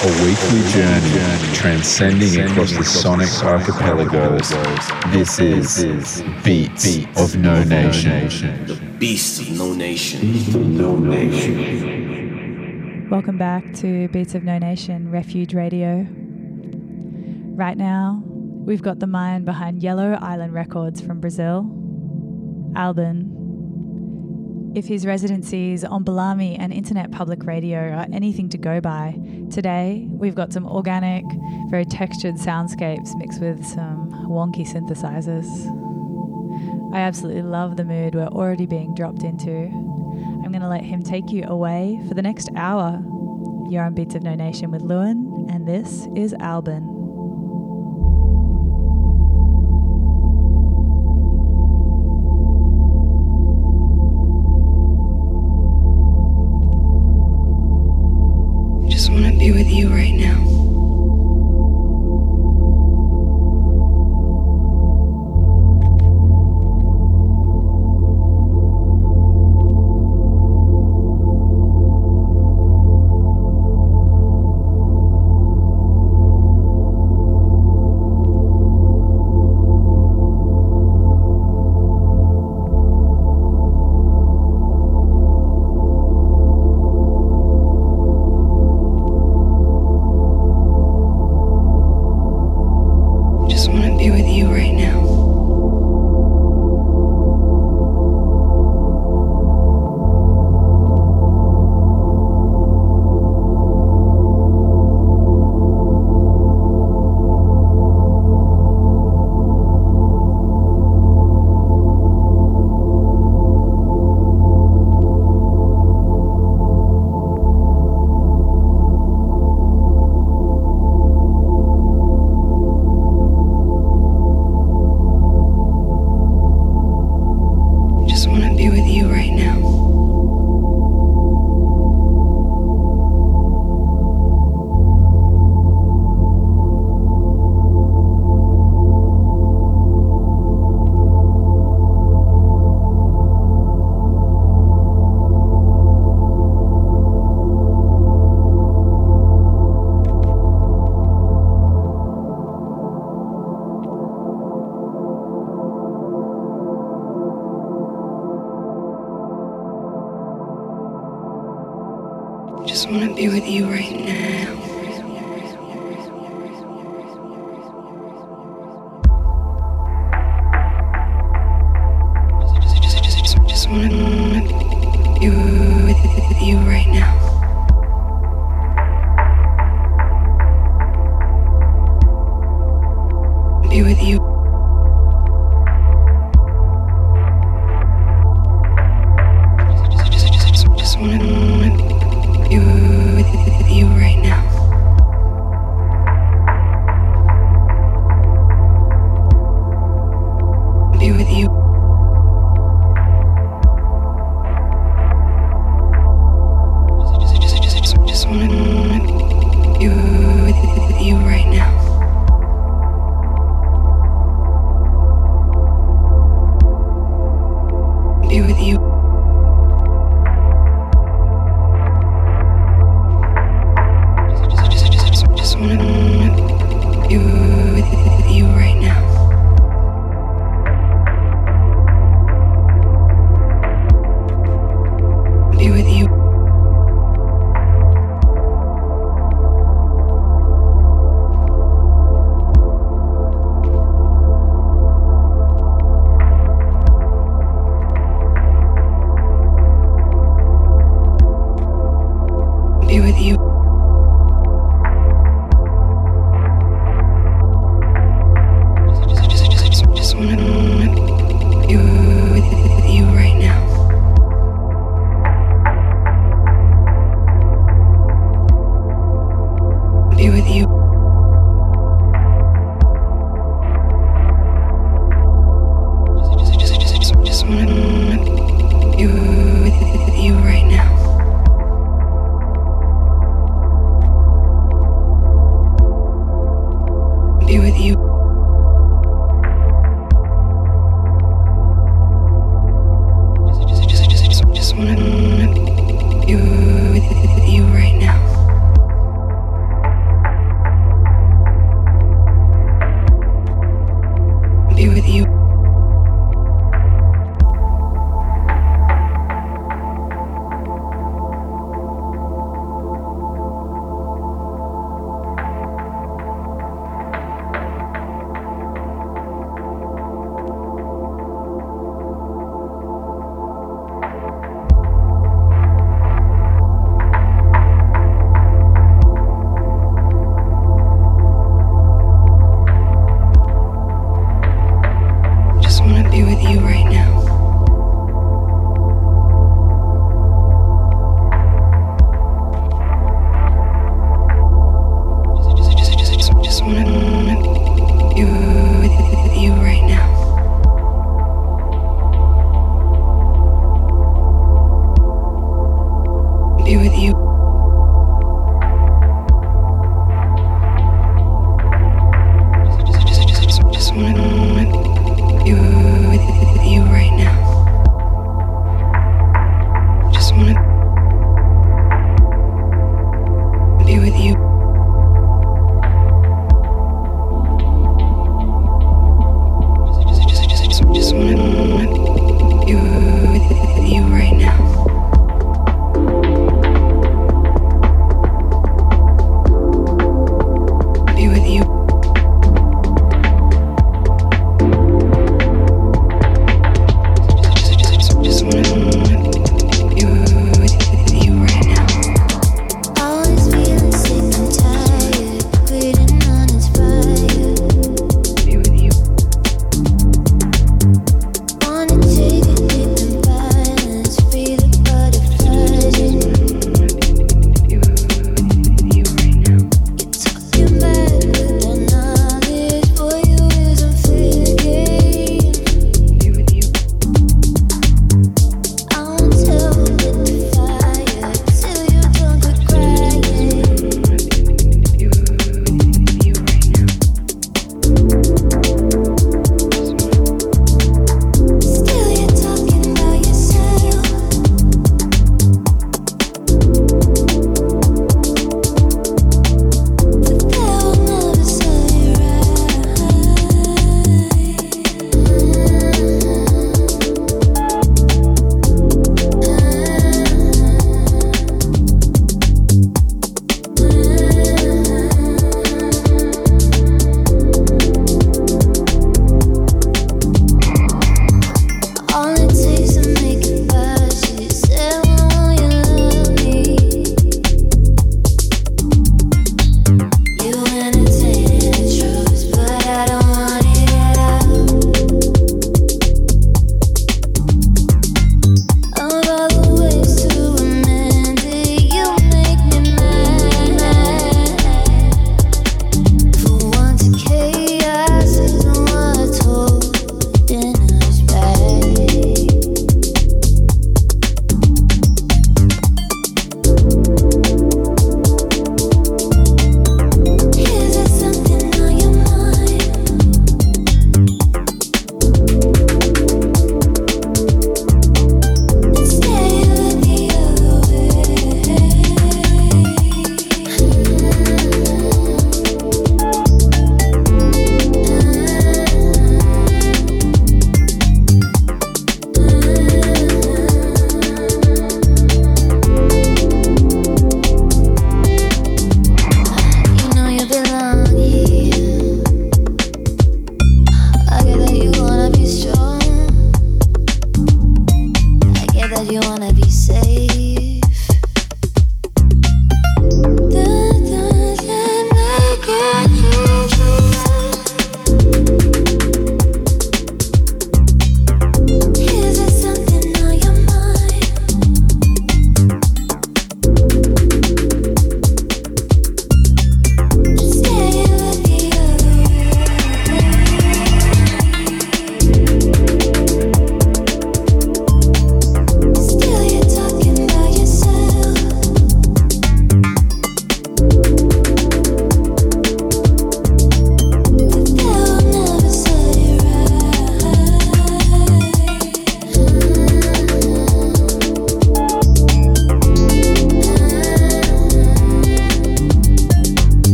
A weekly journey transcending across the sonic archipelagos. This is Beats of No Nation. The Beast of No Nation. No Nation. Welcome back to Beats of No Nation Refuge Radio. Right now, we've got the mind behind Yellow Island Records from Brazil, Alban if his residencies on Balamii and internet public radio are anything to go by, today we've got some organic, very textured soundscapes mixed with some wonky synthesizers. I absolutely love the mood we're already being dropped into. I'm going to let him take you away for the next hour. You're on Beats of No Nation with Lewin, and this is Alban. Be with you right now.